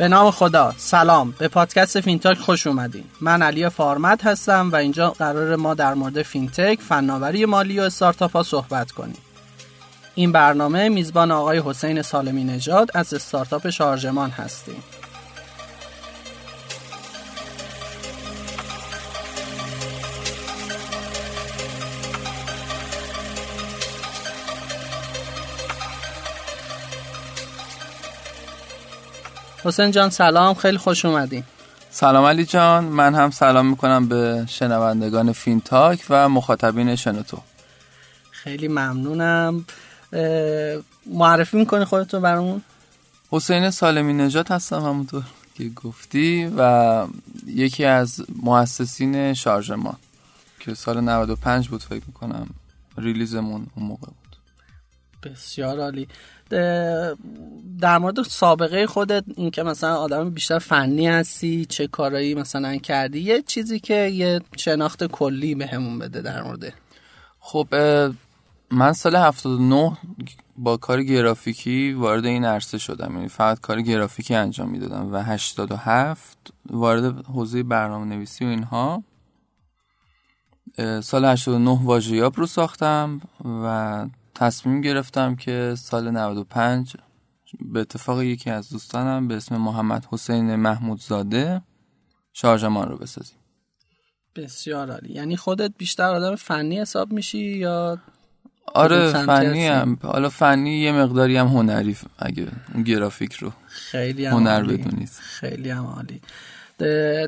به نام خدا. سلام. به پادکست فینتاک خوش اومدین. من علی فارمت هستم و اینجا قراره ما در مورد فینتک فناوری مالی و استارتاپ ها صحبت کنیم. این برنامه میزبان آقای حسین سالمی نژاد از استارتاپ شارژمان هستیم. حسین جان سلام خیلی خوش اومدین سلام علی جان من هم سلام می‌کنم به شنوندگان فینتاک و مخاطبین شنوتو. خیلی ممنونم. معرفی می‌کنی خودتو برامون؟ حسین سالمی نژاد هستم همونطور که گفتی و یکی از مؤسسین شارژمان که سال 95 بود فکر می‌کنم release مون اون موقع بود. بسیار عالی. در مورد سابقه خودت اینکه مثلا آدم بیشتر فنی هستی چه کارایی مثلا کردی یه چیزی که یه شناخت کلی بهمون بده در مورد. خب من سال 79 با کار گرافیکی وارد این عرصه شدم. یعنی فقط کار گرافیکی انجام می‌دادم و 87 وارد حوزه برنامه نویسی و اینها. سال 89 واژیاب رو ساختم و تصمیم گرفتم که سال 95 به اتفاق یکی از دوستانم به اسم محمد حسین محمودزاده شارژمان رو بسازیم. بسیار عالی. یعنی خودت بیشتر آدم فنی حساب میشی یا آره فنی هم. حالا فنی یه مقداری هم هنری اگه گرافیک رو خیلی هم هنر بدونید. خیلی هم عالی.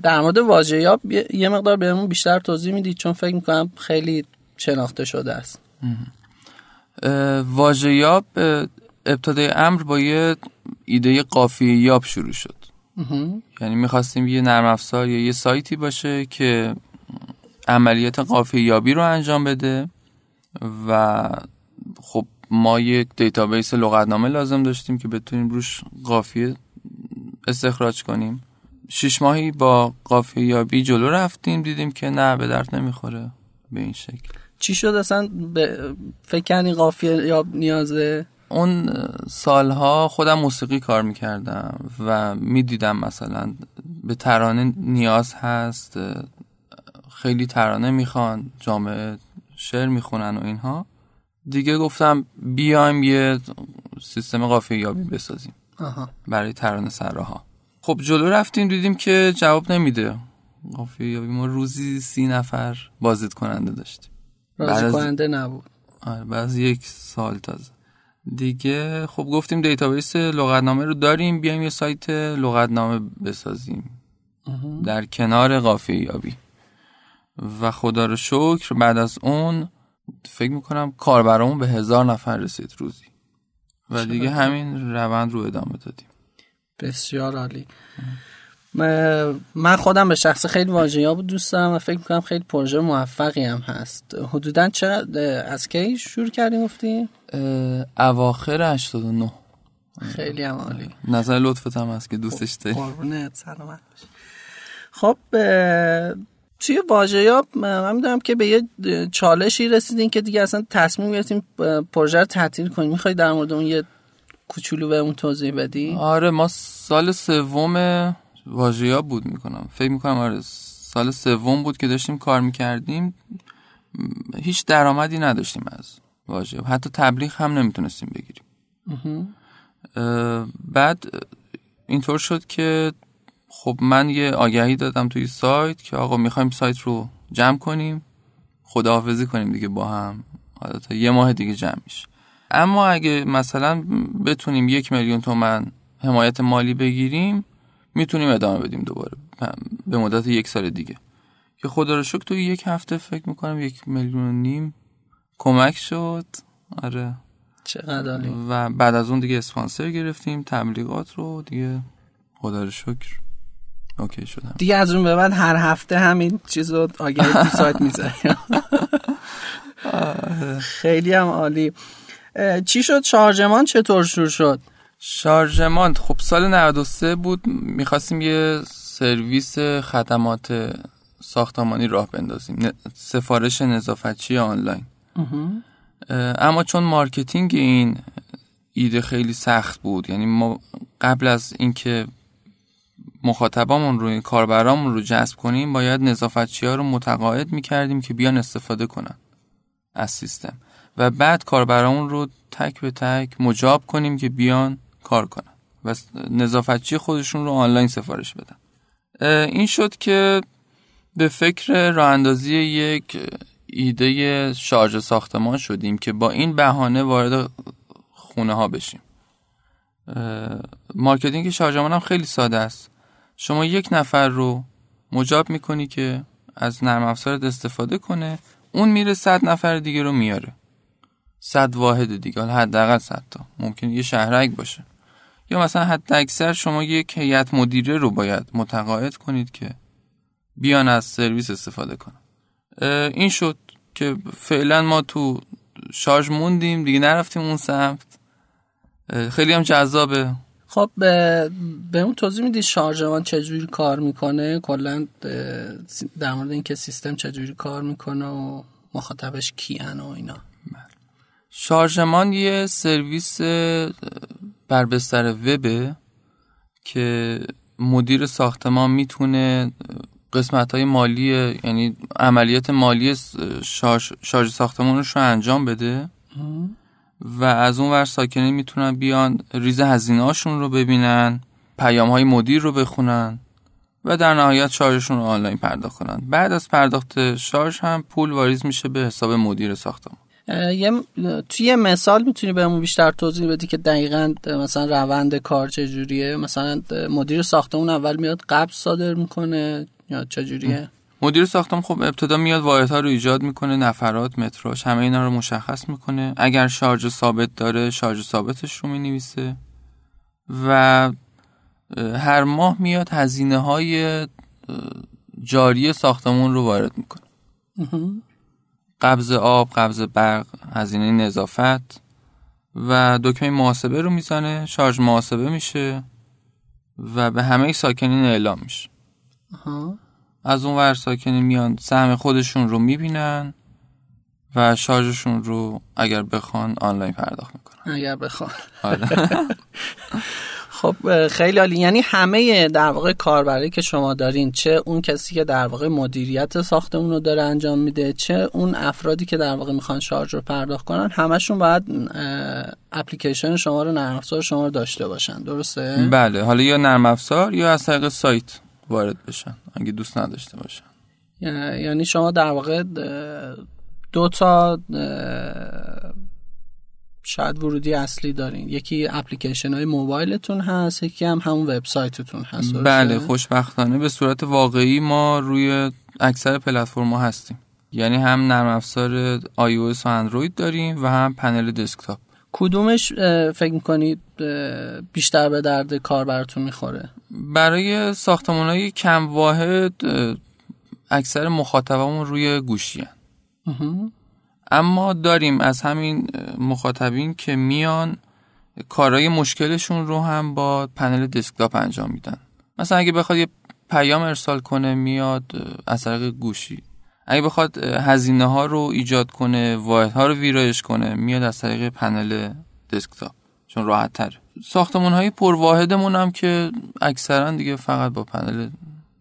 در مورد واژه یاب یه مقدار بهمون بیشتر توضیح می‌دید چون فکر می‌کنم خیلی شناخته شده است. واژه یاب ابتدای امر با یه ایده قافیه یاب شروع شد. یعنی می‌خواستیم یه نرم افزار یا یه سایتی باشه که عملیات قافیه یابی رو انجام بده و خب ما یک database لغتنامه لازم داشتیم که بتونیم روش قافیه استخراج کنیم. شش ماهی با قافیه یابی جلو رفتیم دیدیم که نه به درد نمی‌خوره به این شکل. چی شد اصلا؟ فکر کنی قافیه یا نیازه؟ اون سالها خودم موسیقی کار می‌کردم و می‌دیدم مثلا به ترانه نیاز هست خیلی ترانه می‌خوان جامعه شعر می‌خونن و اینها. دیگه گفتم بیایم یه سیستم قافیه یابی بسازیم برای ترانه سراها خب جلو رفتیم دیدیم که جواب نمیده. قافیه یابی ما روزی سی نفر بازدید کننده داشتیم. راضی کننده نبود. آره بعد یک سال تازه. دیگه خب گفتیم database لغتنامه رو داریم بیایم یه سایت لغتنامه بسازیم. در کنار قافیه یابی. و خدا رو شکر بعد از اون فکر می‌کنم کاربرامون به هزار نفر رسید روزی. و دیگه همین روند رو ادامه دادیم. بسیار عالی. من خودم به شخص خیلی واژه بود دوست دارم و فکر می‌کنم خیلی پروژه موفقی هم هست. حدودا چه از کی شروع کردیم گفتی؟ اواخر 89 خیلی هم عالی. نظر لطفت هم هست که دوستش داری. قربونت سلامت باشی خب توی واژه من می‌دونم که به یه چالشی رسیدین که دیگه اصلا تصمیم گرفتیم پروژه رو تعطیل کنیم. می‌خوای در مورد اون یه کوچولو به اون توضیح بدی؟ آره ما سال سوم واژیا بود می‌کنم. فکر می‌کنم آره سال سوم بود که داشتیم کار می‌کردیم. هیچ درآمدی نداشتیم از واژه. حتی تبلیغ هم نمی‌تونستیم بگیریم. بعد اینطور شد که خب من یه آگهی دادم توی سایت که آقا می‌خوایم سایت رو جمع کنیم. خداحافظی کنیم دیگه با هم. حالا تا یه ماه دیگه جمع میشه. اما اگه مثلا بتونیم یک میلیون تومن حمایت مالی بگیریم می‌تونیم ادامه بدیم دوباره. به مدت یک سال دیگه. که خدا رو شکر توی یک هفته فکر می‌کنم یک میلیون و نیم کمک شد. آره. چقدر و بعد از اون دیگه اسپانسر گرفتیم تبلیغات رو دیگه. خدا رو شکر. اوکی شدم. دیگه از اون به بعد هر هفته همین چیز رو آگهی تو سایت می‌ذاریم. خیلی هم عالی. چی شد؟ شارژمان چطور شروع شد؟ شارژمان خب سال 93 بود می‌خواستیم یه سرویس خدمات ساختمانی راه بندازیم. سفارش نظافتچی آنلاین. اما چون marketing این ایده خیلی سخت بود یعنی ما قبل از اینکه مخاطبامون رو کاربرامون رو جذب کنیم باید نظافتچی ها رو متقاعد می‌کردیم که بیان استفاده کنن از سیستم. و بعد کاربرامون رو تک به تک مجاب کنیم که بیان کار کنن. و نظافتچی خودشون رو آنلاین سفارش بدن. این شد که به فکر راه اندازی یک ایده شارژ ساختمان شدیم که با این بهانه وارد خونه ها بشیم marketing شارژمان هم خیلی ساده است. شما یک نفر رو مجاب می‌کنی که از نرم افزارت استفاده کنه اون میره صد نفر دیگه رو میاره. صد واحد دیگه حداقل صد تا. ممکنه یه شهرک باشه. یا مثلا حد اکثر شما یک هیئت مدیره رو باید متقاعد کنید که بیان از سرویس استفاده کنن. این شد که فعلا ما تو شارژ موندیم دیگه نرفتیم اون سمت. خیلی هم جذابه. خب به, به اون توضیح میدی شارژمان چجوری کار می‌کنه؟ کلا در مورد اینکه سیستم چجوری کار می‌کنه و مخاطبش کیان و اینا. شارژمان یه سرویس بر بستر وبه که مدیر ساختمان می‌تونه قسمت های مالی یعنی عملیات مالی شارژ, شارژ ساختمانش رو انجام بده. و از اون ور ساکنین می‌تونن بیان ریز هزینه هاشون رو ببینن پیام های مدیر رو بخونن و در نهایت شارژشون رو آنلاین پرداخت کنن. بعد از پرداخت شارژ هم پول واریز میشه به حساب مدیر ساختمان. یه توی مثال می‌تونی بهمون بیشتر توضیح بدی که دقیقا مثلا روند کار چجوریه؟ مثلا مدیر ساختمون اول میاد قبض صادر می‌کنه یا چجوریه؟ مدیر ساختمان خب ابتدا میاد واحدها رو ایجاد می‌کنه نفرات متراش همه اینا رو مشخص می‌کنه. اگر شارژ ثابت داره شارژ ثابتش رو می‌نویسه. و هر ماه میاد هزینه های جاری ساختمون رو وارد می‌کنه. قبض آب قبض برق هزینه نظافت و دکمه محاسبه رو می‌زنه شارژ محاسبه میشه و به همه ساکنین اعلام میشه. از اون ور ساکنین میان سهم خودشون رو می‌بینن و شارژشون رو اگر بخوان آنلاین پرداخت می‌کنن. اگر بخوان. آره. خب خیلی عالی. یعنی همه در واقع کاربری که شما دارین چه اون کسی که در واقع مدیریت ساختمون رو داره انجام میده چه اون افرادی که در واقع می‌خوان شارژ رو پرداخت کنن همشون باید اپلیکیشن شما رو نرم افزار شما رو داشته باشن. درسته؟ بله. حالا یا نرم افزار یا از طریق سایت وارد بشن. اگه دوست نداشته باشن. یعنی شما در واقع دو تا شاید ورودی اصلی دارین. یکی اپلیکیشن های موبایلتون هست یکی هم همون وبسایتتون هست بله خوشبختانه. به صورت واقعی ما روی اکثر پلتفرم هستیم. یعنی هم نرم افزار iOS و اندروید داریم و هم پنل دسکتاپ. کدومش فکر می‌کنید بیشتر به درد کار براتون می‌خوره؟ برای ساختمان های کم واحد اکثر مخاطبمون روی گوشی اما داریم از همین مخاطبین که میان کارهای مشکلشون رو هم با پنل دسکتاپ انجام میدن. مثلا اگه بخواد یه پیام ارسال کنه میاد از طریق گوشی. اگه بخواد هزینه ها رو ایجاد کنه واحد ها رو ویرایش کنه میاد از طریق پنل desktop. چون راحت تر ساختمون های پر واحدمون هم که اکثرا دیگه فقط با پنل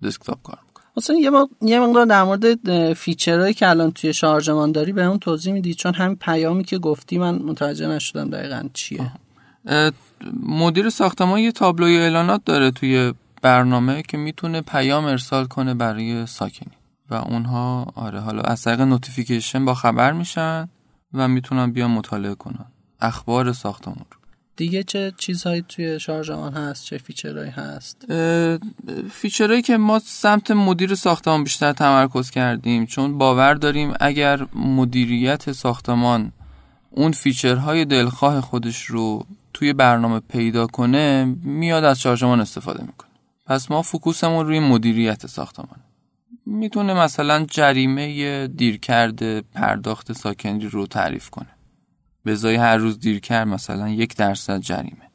desktop کار مثلا یه, ما... یه مقدار در مورد feature هایی که الان توی شارژمان داری بهمون توضیح میدی. چون همین پیامی که گفتی من متوجه نشدم دقیقا چیه. مدیر ساختمان یه تابلوی اعلانات داره توی برنامه که می‌تونه پیام ارسال کنه برای ساکنین. و اونها آره حالا از طریق notification با خبر میشن و می‌تونن بیان مطالعه کنن. اخبار ساختمان رو. دیگه چه چیزهایی توی شارژمان هست؟ چه feature هایی هست؟ feature هایی که ما سمت مدیر ساختمان بیشتر تمرکز کردیم چون باور داریم اگر مدیریت ساختمان اون feature های دلخواه خودش رو توی برنامه پیدا کنه میاد از شارژمان استفاده می‌کنه. پس ما focus مون روی مدیریت ساختمان. می‌تونه مثلا جریمه دیرکرد پرداخت ساکنین رو تعریف کنه. به هر روز دیر کرد مثلا یک درصد جریمه.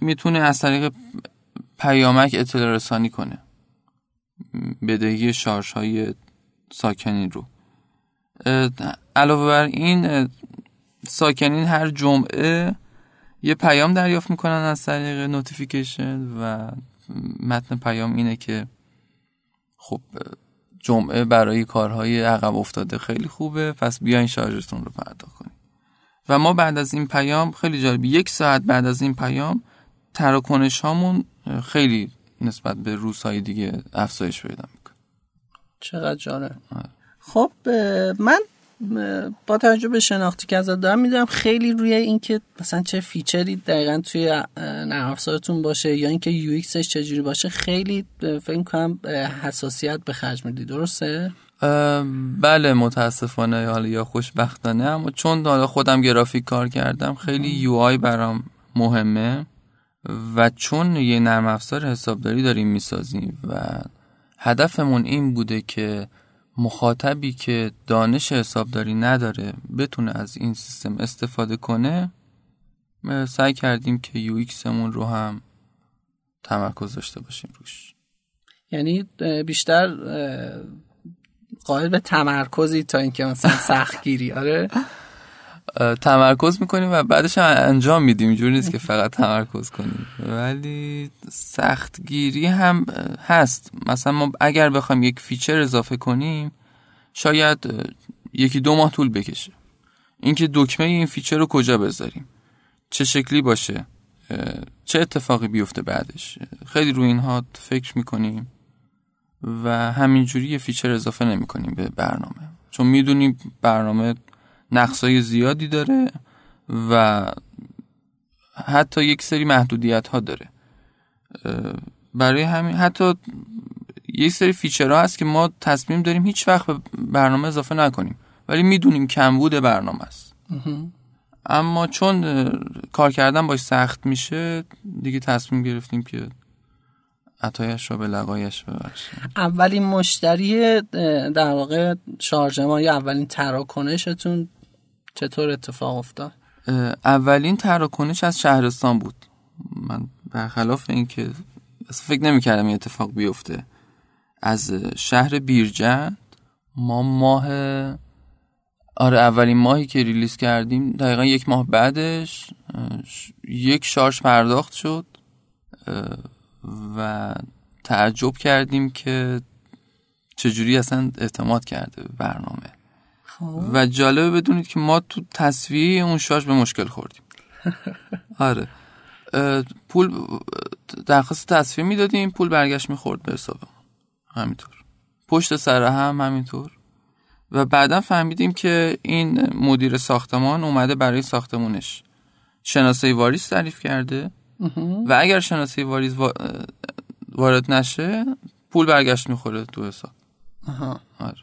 می‌تونه از طریق پیامک اطلاع رسانی کنه. بدهی شارژ های ساکنین رو. علاوه بر این ساکنین هر جمعه یه پیام دریافت می‌کنن از طریق notification و متن پیام اینه که خب جمعه برای کارهای عقب افتاده خیلی خوبه. پس بیاین شارژتون رو پرداخت کنید و ما بعد از این پیام خیلی جالب یک ساعت بعد از این پیام تراکنش هامون خیلی نسبت به روزهای دیگه افزایش پیدا می‌کنه. چقدر جالب. خب من با توجه به شناختی که ازت دارم می‌دونم خیلی روی اینکه مثلا چه feature ی دقیقا توی نرم افزارتون باشه یا اینکه UX ش چجوری باشه خیلی فکر کنم حساسیت به خرج میدی. درسته؟ بله متاسفانه حالا یا خوشبختانه. اما چون حالا خودم گرافیک کار کردم خیلی یو آی برام مهمه و چون یه نرم افزار حسابداری داریم می‌سازیم و هدفمون این بوده که مخاطبی که دانش حسابداری نداره بتونه از این سیستم استفاده کنه سعی کردیم که یو ایکسمون رو هم تمرکز داشته باشیم روش. یعنی بیشتر قائل به تمرکزی تا اینکه مثلا سختگیری آره. تمرکز می‌کنیم و بعدش هم انجام میدیم. اینجوری نیست که فقط تمرکز کنیم. ولی سختگیری هم هست. مثلا ما اگر بخوایم یک feature اضافه کنیم شاید یکی دو ماه طول بکشه. اینکه دکمه این feature رو کجا بذاریم؟ چه شکلی باشه؟ چه اتفاقی بیفته بعدش؟ خیلی روی اینها فکر می‌کنیم و همینجوری یه feature اضافه نمی کنیم به برنامه. چون می‌دونیم برنامه نقصای زیادی داره و حتی یک سری محدودیت ها داره برای همین حتی یک سری feature ها هست که ما تصمیم داریم هیچ وقت به برنامه اضافه نکنیم ولی می‌دونیم کمبود برنامه است. اما چون کار کردن باش سخت میشه دیگه تصمیم گرفتیم که عطایش رو به لقایش ببخشیم اولین مشتری در واقع شارژما یا اولین تراکنشتون چطور اتفاق افتاد؟ اولین تراکنش از شهرستان بود. من برخلاف اینکه فکر نمی‌کردم این اتفاق بیفته. از شهر بیرجند ما ماه آره اولین ماهی که ریلیز کردیم دقیقا یک ماه بعدش یک شارژ پرداخت شد. و تعجب کردیم که چجوری اصلا اعتماد کرده به برنامه. خب. و جالبه بدونید که ما تو تصویه اون شارژ به مشکل خوردیم. آره. پول درخواست تسویه می‌دادیم پول برگشت می‌خورد به حسابمون همینطور. پشت سر هم همینطور. و بعدا فهمیدیم که این مدیر ساختمان اومده برای ساختمونش. شناسه واریز تعریف کرده. و اگر شناسه واریز وارد نشه پول برگشت می‌خوره تو حساب. آره.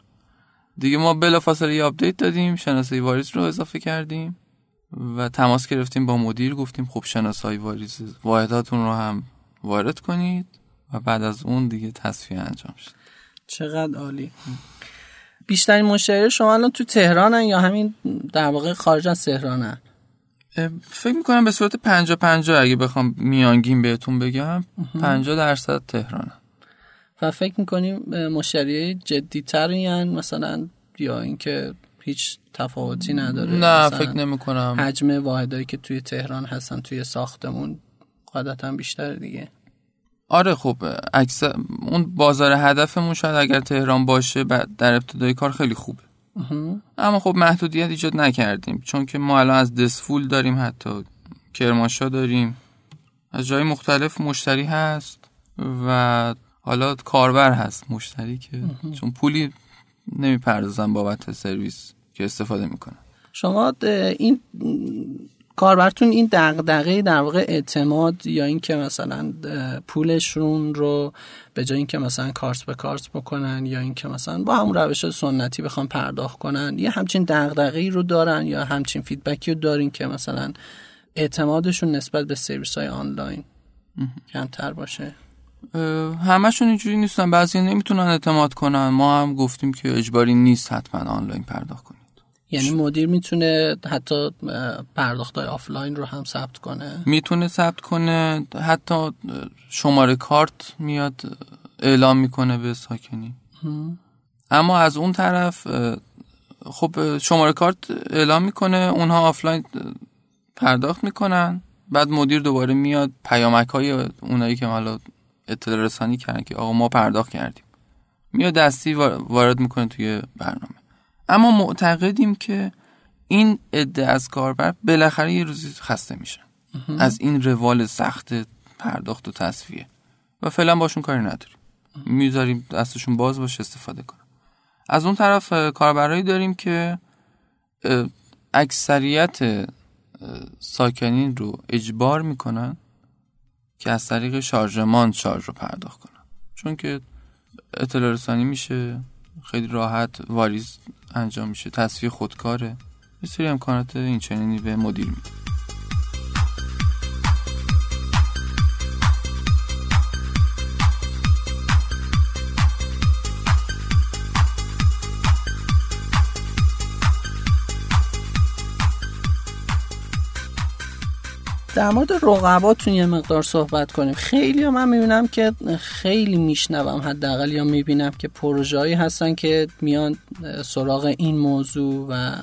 دیگه ما بلافاصله یه update دادیم شناسه واریز رو اضافه کردیم و تماس گرفتیم با مدیر گفتیم خب شناسه واریز واحداتون رو هم وارد کنید و بعد از اون دیگه تصفیه انجام شد. چقدر عالی. بیشترین مشتری شما الان تو تهرانن یا همین در واقع خارج از تهرانن؟ فکر می‌کنم به صورت پنجا پنجا اگه بخوام میانگین بهتون بگم پنجا درصد تهرانه. و فکر می‌کنیم مشتری جدی تر مثلا یا اینکه هیچ تفاوتی نداره؟ نه فکر نمی کنم حجم واحدایی که توی تهران هستن توی ساختمون قدرتا بیشتر دیگه. آره خب اکثر اون بازار هدفمون شاید اگر تهران باشه در ابتدای کار خیلی خوبه. اما خب محدودیت ایجاد نکردیم چون که ما الان از دسفول داریم حتی کرماشا داریم. از جای مختلف مشتری هست و حالا کاربر هست مشتری که چون پولی نمی‌پردازن بابت سرویس که استفاده می‌کنن. شما این کاربرتون این دغدغه در واقع اعتماد یا اینکه مثلا پولشون رو به جای اینکه مثلا کارت به کارت بکنن یا اینکه مثلا با همون روش سنتی بخوام پرداخت کنن یه همچین دغدغه‌ای رو دارن یا همچین feedback ی رو دارین که مثلا اعتمادشون نسبت به سرویس های آنلاین کمتر باشه؟ همشون اینجوری نیستن. بعضی نمی‌تونن اعتماد کنن. ما هم گفتیم که اجباری نیست حتما آنلاین پرداخت کنید یعنی مدیر می‌تونه حتی پرداخت های آفلاین رو هم ثبت کنه. می‌تونه ثبت کنه. حتی شماره کارت میاد اعلام می‌کنه به ساکنین. اما از اون طرف خب شماره کارت اعلام می‌کنه. اونها آفلاین پرداخت می‌کنن. بعد مدیر دوباره میاد. پیامک های اونایی که حالا اطلاع رسانی کردن که آقا ما پرداخت کردیم. میاد دستی وارد می‌کنه توی برنامه. اما معتقدیم که این عده از کاربر بالاخره یه روزی خسته میشن. از این روال سخت پرداخت و تصفیه. و فعلا باشون کاری نداریم. می‌ذاریم دستشون باز باشه استفاده کنن. از اون طرف کاربرایی داریم که اکثریت ساکنین رو اجبار می‌کنن که از طریق شارژمان شارژ رو پرداخت کنن. چون که اطلاع رسانی میشه خیلی راحت واریز انجام میشه. تصفیه خودکاره. یه سری امکانات این چنینی به مدیر میده. در مورد رقباتون یه مقدار صحبت کنیم. خیلی من می‌بینم که خیلی میشنوم حداقل یا می‌بینم که پروژه‌ای هستن که میان سراغ این موضوع و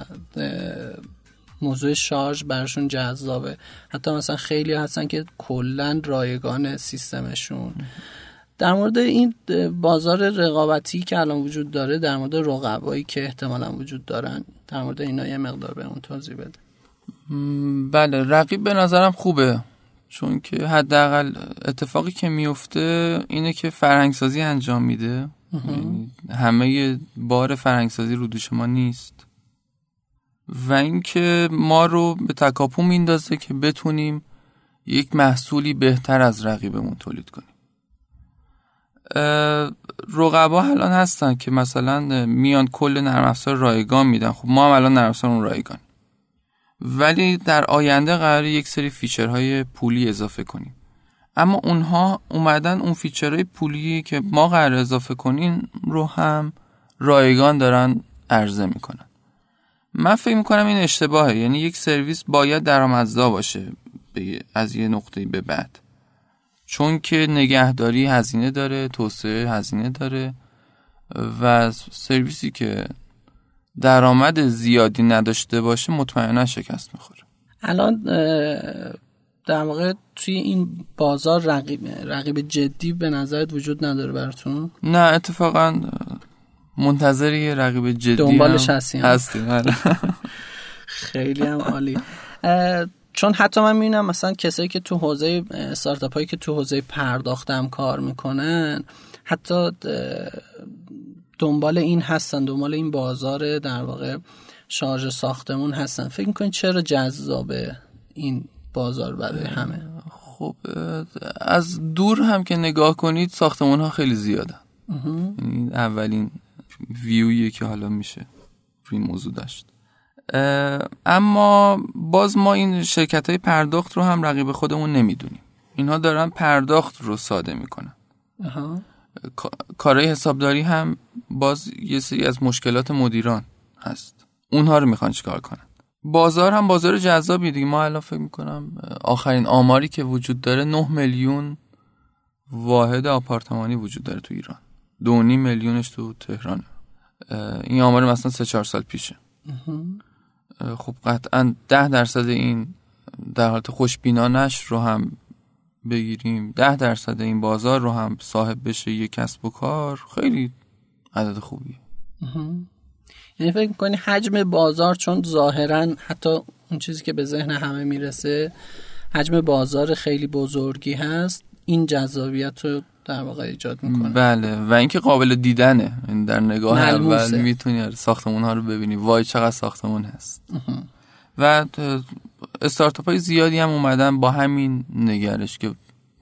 موضوع شارژ برشون جذابه. حتی مثلا خیلی هستن که کلا رایگان سیستمشون. در مورد این بازار رقابتی که الان وجود داره در مورد رقبایی که احتمالا وجود دارن در مورد اینا یه مقدار به اون توضیح بده. بله رقیب به نظرم خوبه. چون که حداقل اتفاقی که میفته اینه که فرهنگسازی انجام میده. یعنی همه بار فرهنگسازی رو دوش ما نیست. و اینکه ما رو به تکاپو میندازه که بتونیم یک محصولی بهتر از رقیبمون تولید کنیم. رقبا الان هستن که مثلا میان کل نرم افزار رایگان میدن. خب ما هم الان نرم افزار رایگان ولی در آینده قراره یک سری feature های پولی اضافه کنیم. اما اونها اومدن اون feature های پولی که ما قراره اضافه کنیم رو هم رایگان دارن عرضه می‌کنن. من فکر می‌کنم این اشتباهه. یعنی یک سرویس باید درآمدزا باشه از یه نقطه به بعد. چون که نگهداری هزینه داره توسعه هزینه داره و سرویسی که درآمد زیادی نداشته باشه مطمئنا شکست می‌خوره. الان در واقع توی این بازار رقیب رقیب جدی به نظرت وجود نداره براتون؟ نه اتفاقا منتظر یه رقیب جدی دنبالش هستیم. هستیم آره. خیلی هم عالی. چون حتی من می‌بینم مثلا کسایی که تو حوزه استارتاپ هایی که تو حوزه پرداختم کار می‌کنن حتی دنبال این هستن دنبال این بازار در واقع شارژ ساختمون هستن. فکر می‌کنید چرا جذابه این بازار برای همه؟ خب از دور هم که نگاه کنید ساختمون ها خیلی زیادن. این اولین ویویی که حالا میشه روی موضوع داشت. اما باز ما این شرکت های پرداخت رو هم رقیب خودمون نمی‌دونیم. اینها دارن پرداخت رو ساده می‌کنن. کارهای حسابداری هم باز یه سری از مشکلات مدیران هست. اونها رو می‌خوان چیکار کنن؟ بازار هم بازار جذابی دیگه. ما الان فکر می‌کنم آخرین آماری که وجود داره 9 میلیون واحد آپارتمانی وجود داره تو ایران. دو میلیونش تو تهرانه. این آمار مثلا سه چهار سال پیشه. خب قطعا ده درصد این در حالت خوشبینانش رو هم بگیریم. ده درصد این بازار رو هم صاحب بشه یه کسب و کار. خیلی عدد خوبیه. یعنی فکر می‌کنی حجم بازار چون ظاهرا حتی اون چیزی که به ذهن همه می‌رسه حجم بازار خیلی بزرگی هست این جذابیت رو در واقع ایجاد می‌کنه. بله و اینکه قابل دیدنه. این در نگاه اول می‌تونی ساختمون ها رو ببینی. وای چقدر ساختمون هست. و استارتاپ های زیادی هم اومدن با همین نگرش که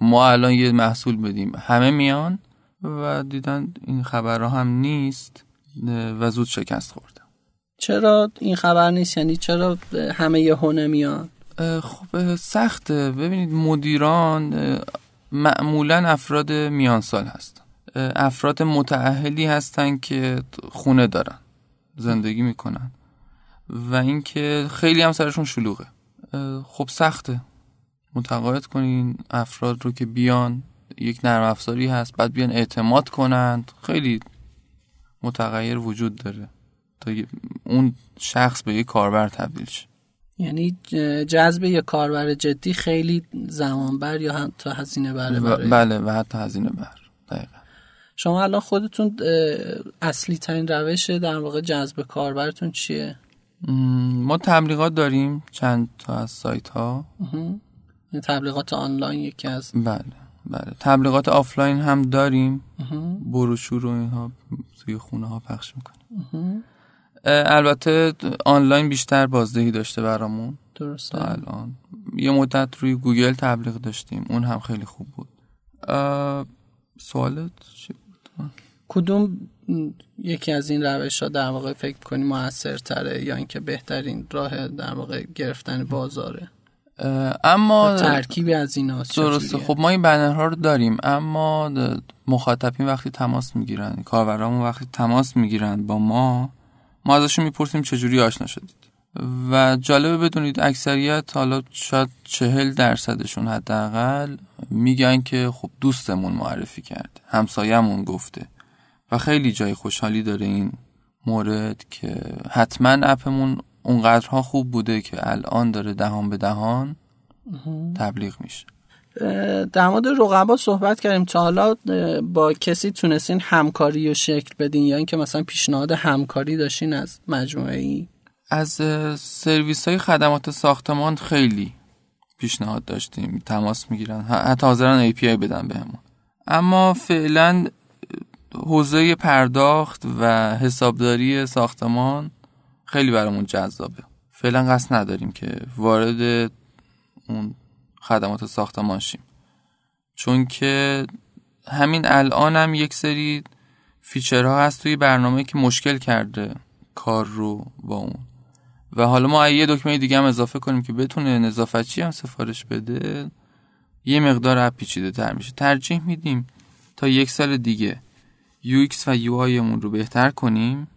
ما الان یه محصول بدیم. همه میان؟ و دیدن این خبرها هم نیست و زود شکست خوردن چرا این خبر نیست؟ یعنی چرا همه یه هونه میان؟ خب سخته. ببینید مدیران معمولا افراد میانسال هستن. افراد متعهلی هستن که خونه دارن زندگی می‌کنن. و اینکه خیلی هم سرشون شلوغه. خب سخته. متقاعد کنین افراد رو که بیان. یک نرم افزاری هست بعد بیان اعتماد کنند. خیلی متغیر وجود داره تا اون شخص به یک کاربر تبدیل شه. یعنی جذب یه کاربر جدی خیلی زمان بر یا حتی هزینه بره و بله و حتی هزینه بر. دقیقا. شما الان خودتون اصلی ترین روش در واقع جذب کاربرتون چیه؟ ما تبلیغات داریم چند تا از سایت ها تبلیغات آنلاین یکی از بله. بله. تبلیغات آفلاین هم داریم. بروشور و اینها توی خونه ها پخش می‌کنیم. البته آنلاین بیشتر بازدهی داشته برامون. درسته. الان. یه مدت روی گوگل تبلیغ داشتیم. اون هم خیلی خوب بود. سوالت چی بود؟ کدوم یکی از این روش ها در واقع فکر کنی موثرتره یا اینکه بهترین راه در واقع گرفتن بازاره؟ اما ترکیبی از این درسته. خب ما این بنرها رو داریم اما مخاطبین وقتی تماس می‌گیرن کاربرامون وقتی تماس می‌گیرن با ما ما ازشون می‌پرسیم چجوری آشنا شدید. و جالبه بدونید اکثریت حالا شاید چهل درصدشون حداقل میگن که خب دوستمون معرفی کرده همسایمون گفته. و خیلی جای خوشحالی داره این مورد که حتما اپمون اونقدرها خوب بوده که الان داره دهان به دهان تبلیغ میشه. در مورد رقبا صحبت کردیم. تا حالا با کسی تونستین همکاری و شکل بدین یا اینکه مثلا پیشنهاد همکاری داشتین از مجموعه ای از سرویس های خدمات ساختمان خیلی پیشنهاد داشتیم. تماس می‌گیرن. حتی حاضرن API بدن بهمون. اما فعلا حوزه پرداخت و حسابداری ساختمان خیلی برامون جذابه. فعلا قصد نداریم که وارد اون خدمات ساختمان شیم. چون که همین الان هم یک سری فیچرها هست توی برنامه که مشکل کرده کار رو با اون. و حالا ما یه دکمه دیگه هم اضافه کنیم که بتونه نظافتچی هم سفارش بده یه مقدار اپ پیچیده تر میشه. ترجیح میدیم تا یک سال دیگه UX و UI رو بهتر کنیم.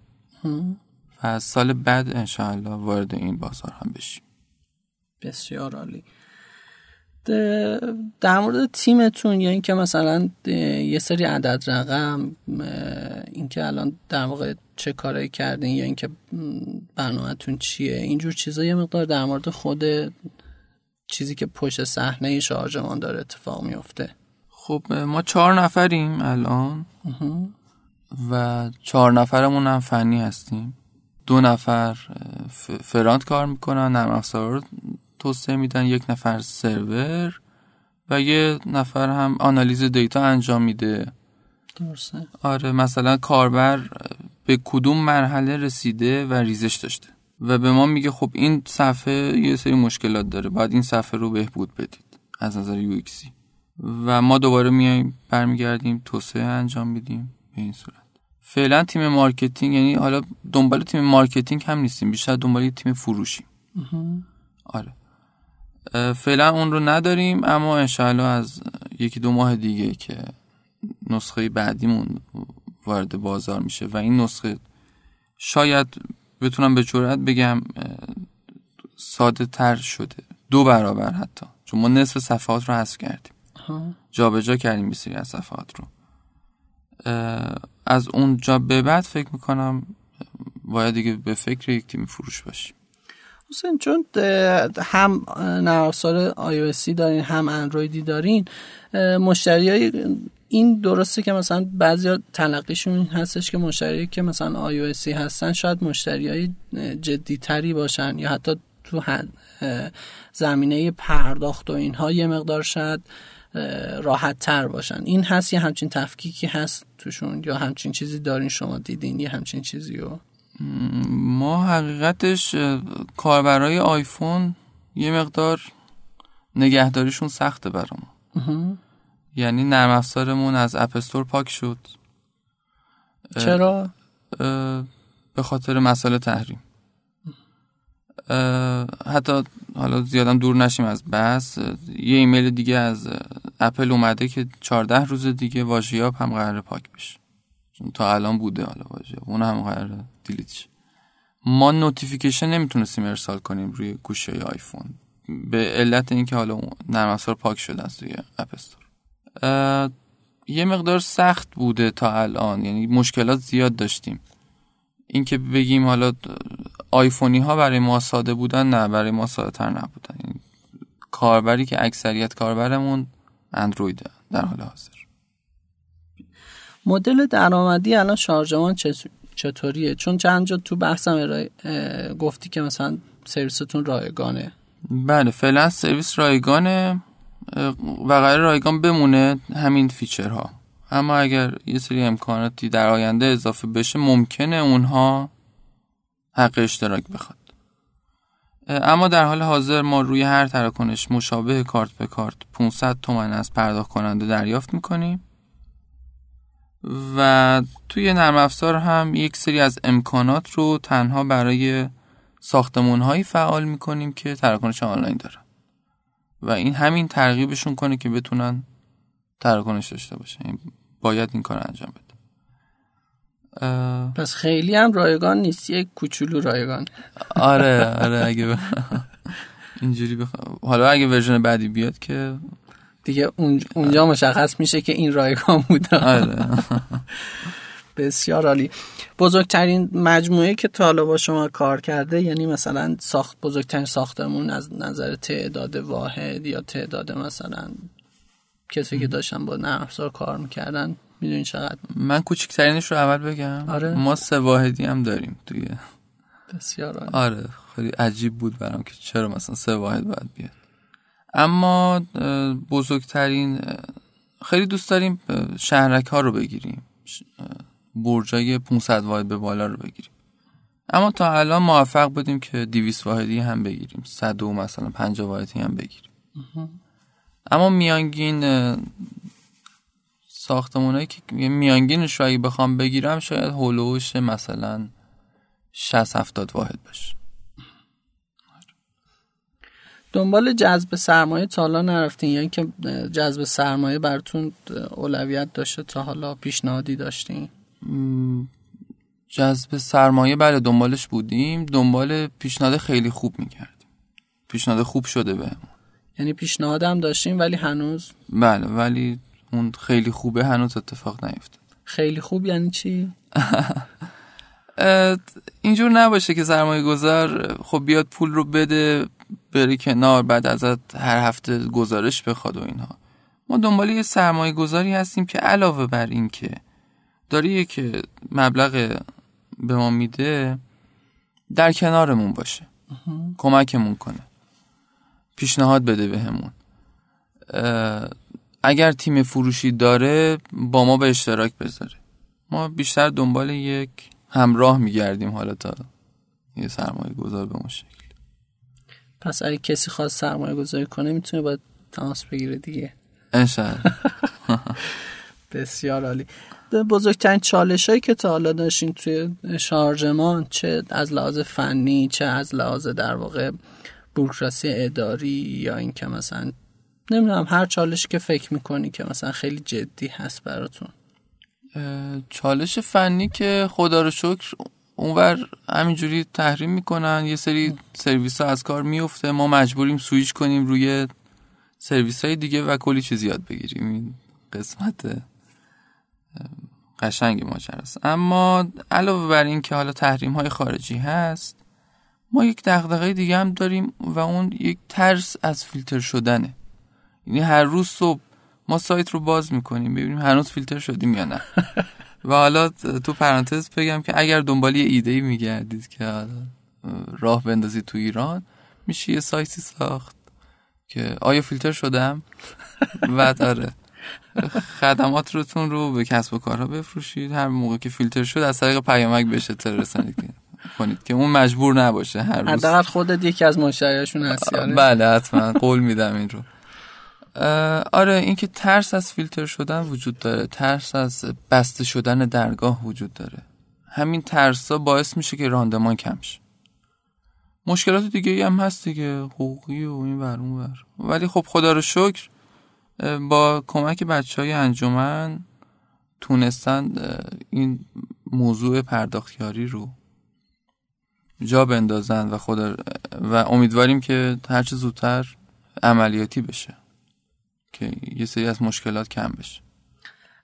و از سال بعد انشاءالله وارد این بازار هم بشیم. بسیار عالی. در مورد تیمتون یا اینکه مثلا یه سری عدد رقم اینکه الان در واقع چه کارایی کردین یا اینکه برنامهتون چیه؟ اینجور چیزا یه مقدار در مورد خود چیزی که پشت صحنه شارژمان داره اتفاق میفته خب ما چهار نفریم الان و چهار نفرمون هم فنی هستیم. دو نفر فرانت کار می‌کنن نرم افزار رو توسعه میدن یک نفر سرور و یه نفر هم آنالیز دیتا انجام میده. درسته. آره مثلا کاربر به کدوم مرحله رسیده و ریزش داشته. و به ما میگه خب این صفحه یه سری مشکلات داره باید این صفحه رو بهبود بدید از نظر UI و ما دوباره میایم برمیگردیم توسعه انجام میدیم به این صورت. فعلا تیم marketing یعنی حالا دنبال تیم marketing هم نیستیم بیشتر دنبال تیم فروشیم. آره. فعلا اون رو نداریم اما انشاءالله از یکی دو ماه دیگه که نسخه بعدیمون وارد بازار میشه. و این نسخه شاید بتونم به جرات بگم ساده تر شده. دو برابر حتی. چون ما نصف صفحات رو حذف کردیم. جابجا جا کردیم بسیاری از صفحات رو. از اونجا به بعد فکر می‌کنم باید دیگه به فکر یک تیم فروش باشیم. حسین چون هم نرم افزار دارین هم اندرویدی دارین مشتری های این درسته که مثلا بعضی تلقیشون هستش که مشتری که مثلا iOS هستن شاید مشتری های جدی تری باشن یا حتی تو زمینه پرداخت و اینها یه مقدار شاید راحت تر باشن. این هست یه همچین تفکیکی هست توشون یا همچین چیزی دارین شما دیدین؟ یه همچین چیزی رو؟ ما حقیقتش کاربرای آیفون یه مقدار نگهداریشون سخته برامون. یعنی نرم افزارمون از اپستور پاک شد. چرا؟ به خاطر مسئله تحریم. حتی حالا زیادم دور نشیم از بس یه ایمیل دیگه از اپل اومده که 14 روز دیگه واژیاب هم قرار پاک بشه. چون تا الان بوده حالا واژیاب اون هم قرار دیلیت ما نوتیفیکیشن نمی‌تونستیم ارسال کنیم روی گوشه آیفون. به علت اینکه حالا نرم افزار پاک شده است توی اپ استور. یه مقدار سخت بوده تا الان. یعنی مشکلات زیاد داشتیم. اینکه بگیم حالا آیفونی ها برای ما ساده بودن نه برای ما ساده تر نبودن. یعنی کاربری که اکثریت کاربرمون اندروید در حال حاضر. مدل درآمدی الان شارژمان چطوریه؟ چون چند جا تو بحثم گفتی که مثلا سرویستون رایگانه. بله فعلا سرویس رایگانه و قرار رایگان بمونه همین فیچرها. اما اگر یه سری امکاناتی در آینده اضافه بشه ممکنه اونها حق اشتراک بخواد. اما در حال حاضر ما روی هر تراکنش مشابه کارت به کارت 500 تومن از پرداخت کننده دریافت می‌کنیم و توی نرم افزار هم یک سری از امکانات رو تنها برای ساختمون هایی فعال می‌کنیم که تراکنش آنلاین دارن. و این همین ترغیبشون کنه که بتونن تراکنش داشته باشن. باید این کار انجام بده. پس خیلی هم رایگان نیست. یک کوچولو رایگان. آره آره اگه اینجوری بخ... حالا اگه ورژن بعدی بیاد که دیگه اونجا مشخص میشه که این رایگان بوده. آره. بسیار عالی. بزرگترین مجموعه که تا با شما کار کرده یعنی مثلا ساخت بزرگترین ساختمون از نظر تعداد واحد یا تعداد مثلا کسی که داشتن با نرم کار می‌کردن می‌دونی چقدر؟ من کوچکترینش رو اول بگم. آره. ما سه واحدی هم داریم توی. بسیار عالی. آره خیلی عجیب بود برام که چرا مثلا سه واحد باید بیاد. اما بزرگترین خیلی دوست داریم شهرک ها رو بگیریم. برجای 500 واحد به بالا رو بگیریم. اما تا الان موفق بودیم که 200 واحدی هم بگیریم. 100 و مثلا 50 واحدی هم بگیریم. اما میانگین ساختمونایی که میانگینش رو اگه بخوام بگیرم شاید هولوش مثلا 60 70 واحد باشه. دنبال جذب سرمایه تا حالا نرفتین یعنی که جذب سرمایه براتون اولویت داشته تا حالا پیشنهادی داشتین؟ جذب سرمایه بله دنبالش بودیم. دنبال پیشنهاد خیلی خوب می‌کردیم. پیشنهاد خوب شده بهمون. یعنی پیشنهاد هم داشتیم ولی هنوز؟ بله ولی اون خیلی خوبه هنوز اتفاق نیفتاد. خیلی خوب یعنی چی؟ اینجور نباشه که سرمایه گذار خب بیاد پول رو بده بره کنار بعد ازت هر هفته گزارش بخواد و اینها. ما دنبال یه سرمایه گذاری هستیم که علاوه بر این که داری که مبلغ به ما میده در کنارمون باشه. کمکمون کنه. پیشنهاد بده بهمون. اگر تیم فروشی داره با ما به اشتراک بذاره. ما بیشتر دنبال یک همراه میگردیم حالا تا یه سرمایه گذار به شکل. پس اگه کسی خواست سرمایه گذاری کنه می‌تونه باید تماس بگیره دیگه. انشاءالله. بسیار عالی. بزرگترین چالش هایی که تا حالا داشتین توی شارژمان چه از لحاظ فنی چه از لحاظ در واقع بروکراسی اداری یا اینکه مثلا نمی‌دونم هر چالشی که فکر می‌کنی که مثلا خیلی جدی هست براتون. چالش فنی که خدا رو شکر اونور همینجوری تحریم می‌کنن یه سری سرویس ها از کار میفته ما مجبوریم سویش کنیم روی سرویس های دیگه و کلی چیز یاد بگیریم. این قسمت قشنگ ماجرا است اما علاوه بر این که حالا تحریم های خارجی هست ما یک دغدغه دیگه هم داریم و اون یک ترس از فیلتر شدنه. یعنی هر روز صبح ما سایت رو باز می‌کنیم ببینیم هنوز فیلتر شدیم یا نه. و حالا تو پرانتز بگم که اگر دنبال یه ایده ای میگردید که راه بندازید تو ایران میشه یه سایتی ساخت که آیا فیلتر شدم؟ و داره خدمات روتون رو به کسب و کارها بفروشید. هر موقع که فیلتر شد از طریق پیامک اطلاع رسانی کنید که اون مجبور نباشه هر روز. حداقل خودت یکی از مشتریاشون هستی بله حتما. قول میدم این رو. آره اینکه ترس از فیلتر شدن وجود داره. ترس از بسته شدن درگاه وجود داره. همین ترس ها باعث میشه که راندمان کم شه. مشکلات دیگه هم هست دیگه حقوقی و این ور اون ور. ولی خب خدا رو شکر با کمک بچه های انجمن تونستن این موضوع پرداختیاری رو جا بندازن و خدا و امیدواریم که هرچه زودتر عملیاتی بشه. که یه سری از مشکلات کم بشه.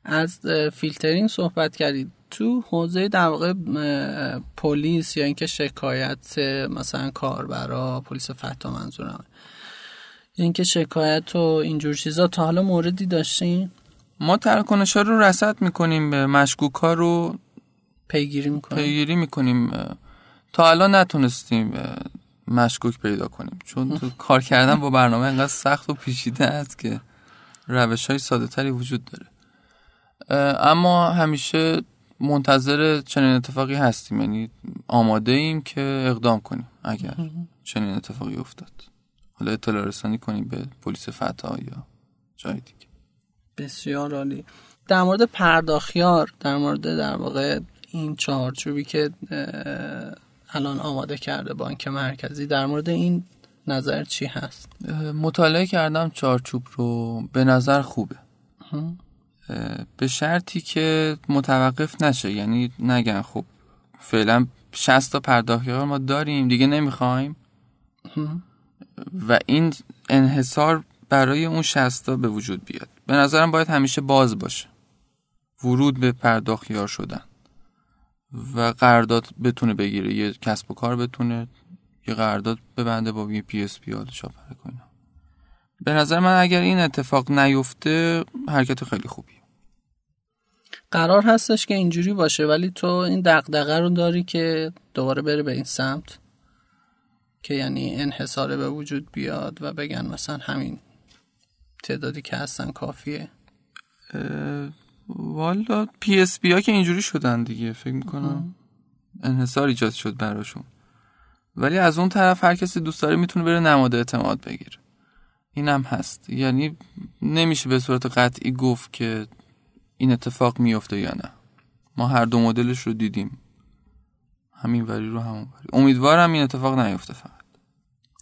از فیلترینگ صحبت کردید. تو حوزه در واقع پلیس یا اینکه شکایت مثلا کاربرا پلیس فتا منظورم اینکه شکایت و اینجور چیزا تا حالا موردی داشتین؟ ما تراکنش ها رو رصد می‌کنیم به مشکوک ها رو پیگیری می‌کنیم. پیگیری می‌کنیم تا الان نتونستیم مشکوک پیدا کنیم. چون تو کار کردن با برنامه انقدر سخت و پیچیده است که روش های ساده تری وجود داره. اما همیشه منتظر چنین اتفاقی هستیم. یعنی آماده ایم که اقدام کنیم اگر چنین اتفاقی افتاد. حالا اطلاع رسانی کنیم به پلیس فتا یا جای دیگه. بسیار عالی. در مورد پرداخیار در مورد در واقع این چهارچوبی که الان آماده کرده بانک مرکزی. در مورد این نظر چی هست؟ مطالعه کردم چارچوب رو. به نظر خوبه. به شرطی که متوقف نشه. یعنی نگن. خب فعلا 60 تا پرداخیار ما داریم. دیگه نمی‌خوایم. و این انحصار برای اون 60 تا به وجود بیاد. به نظرم باید همیشه باز باشه. ورود به پرداخیار شدن. و قرارداد بتونه بگیره یه کسب و کار بتونه یه قرارداد ببنده با یه PSP حالا شاپرک کنه به نظر من اگر این اتفاق نیفته حرکت خیلی خوبی قرار هستش که اینجوری باشه ولی تو این دغدغه رو داری که دوباره بره به این سمت که یعنی انحصار به وجود بیاد و بگن مثلا همین تعدادی که هستن کافیه. والا PSP ها که اینجوری شدن دیگه فکر می‌کنم. انحصار ایجاد شد براشون. ولی از اون طرف هر کسی دوست داره می‌تونه بره نماد اعتماد بگیره. این هم هست. یعنی نمیشه به صورت قطعی گفت که این اتفاق میفته یا نه. ما هر دو مدلش رو دیدیم. همین وری رو همون وری. امیدوارم این اتفاق نیفته فقط.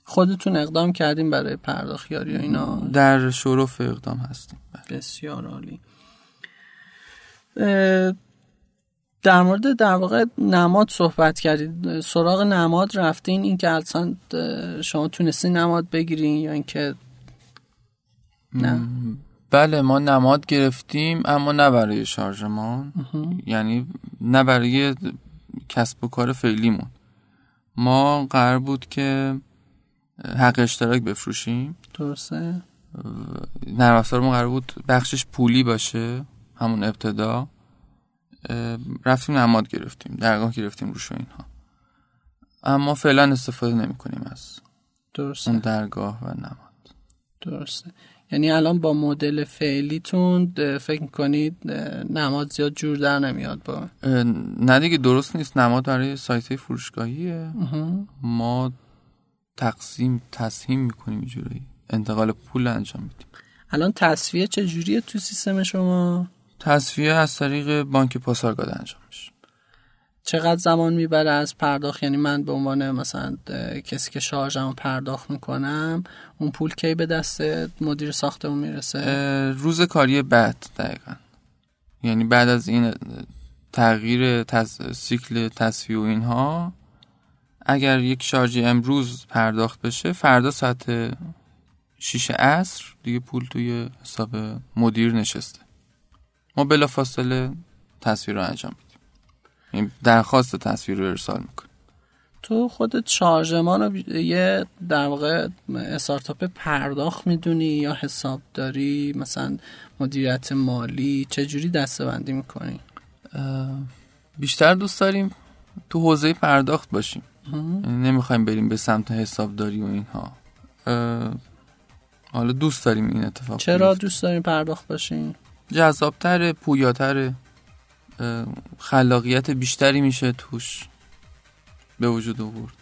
خودتون اقدام کردیم برای پرداخیاری و اینا؟ در شرف اقدام هستیم. بسیار عالی. در مورد در واقع نماد صحبت کردید. سراغ نماد رفتین این که اصلا شما تونستین نماد بگیرین یا اینکه نه؟ بله ما نماد گرفتیم اما نه برای شارژمان یعنی نه برای کسب و کار فعلیمون. ما قرار بود که حق اشتراک بفروشیم. درسته. نرم افزارمون قرار بود بخشش پولی باشه. همون ابتدا رفتیم نماد گرفتیم درگاه گرفتیم روش اینها. اما فعلا استفاده نمی کنیم از درسته. اون درگاه و نماد. درسته. یعنی الان با مدل فعلیتون فکر کنید نماد زیاد جور در نمیاد با؟ نه دیگه درست نیست. نماد برای سایت فروشگاهیه. ما تقسیم تسهیم می‌کنیم اینجوری انتقال پول انجام میدیم. الان تصفیه چه جوریه تو سیستم شما؟ تصفیه از طریق بانک پاسارگاد انجام میشه. چقدر زمان می‌بره از پرداخت؟ یعنی من به عنوان مثلا کسی که شارژمو پرداخت می‌کنم اون پول کی به دست مدیر ساختمون می‌رسه؟ روز کاری بعد دقیقا. یعنی بعد از این تغییر تز... سیکل تصفیه و اینها اگر یک شارژی امروز پرداخت بشه فردا ساعت 6 عصر دیگه پول توی حساب مدیر نشسته. ما بلا فاصله تصویر رو انجام میدیم. این درخواست تصویر رو ارسال می‌کنیم. تو خودت شارژمان رو یه در واقع استارتاپ پرداخت می‌دونی یا حساب داری؟ مثلا مدیریت مالی؟ چجوری دسته بندی می‌کنی بیشتر دوست داریم تو حوزه پرداخت باشیم. یعنی نمی‌خوایم بریم به سمت حسابداری و اینها. حالا دوست داریم این اتفاق چرا بیفت. دوست داریم پرداخت باشیم؟ جذابتر پویاتر خلاقیت بیشتری میشه توش به وجود آورد.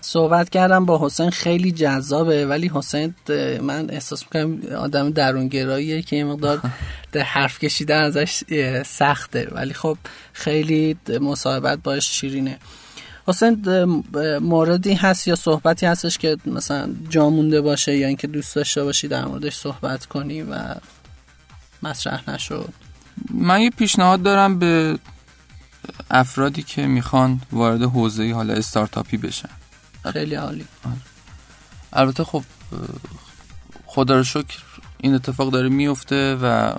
صحبت کردم با حسین خیلی جذابه ولی حسین من احساس می‌کنم آدم درونگراییه که یه مقدار حرف کشیدن ازش سخته. ولی خب خیلی مصاحبت باش شیرینه. حسین موردی هست یا صحبتی هستش که مثلا جا مونده باشه یا اینکه دوست داشته باشی در موردش صحبت کنی و مطرح نشد. من یه پیشنهاد دارم به افرادی که می‌خوان وارد حوزه حالا استارتاپی بشن. خیلی عالی. البته خب خدا رو شکر این اتفاق داره میفته و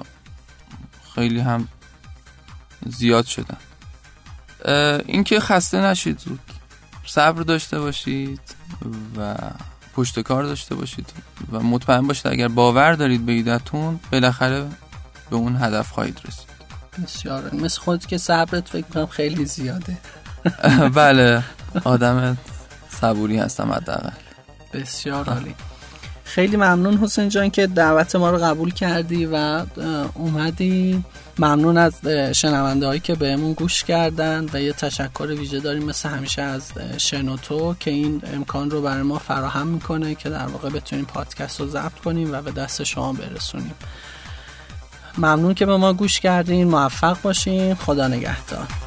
خیلی هم زیاد شدن. اینکه خسته نشید زود صبر داشته باشید و پشت کار داشته باشید و مطمئن باشید اگر باور دارید به ایدتون بالاخره به اون هدف خواهید رسید. بسیار مثل خود که صبرت فکر کنم خیلی زیاده. بله آدم صبوری هستم حداقل. بسیار عالی. خیلی ممنون حسین جان که دعوت ما رو قبول کردی و اومدی. ممنون از شنونده هایی که بهمون گوش کردن و یه تشکر ویژه داریم مثل همیشه از شنوتو که این امکان رو برای ما فراهم می‌کنه که در واقع بتونیم پادکست رو ضبط کنیم و به دست شما برسونیم. ممنون که به ما گوش کردین موفق باشین. خدا نگهدار.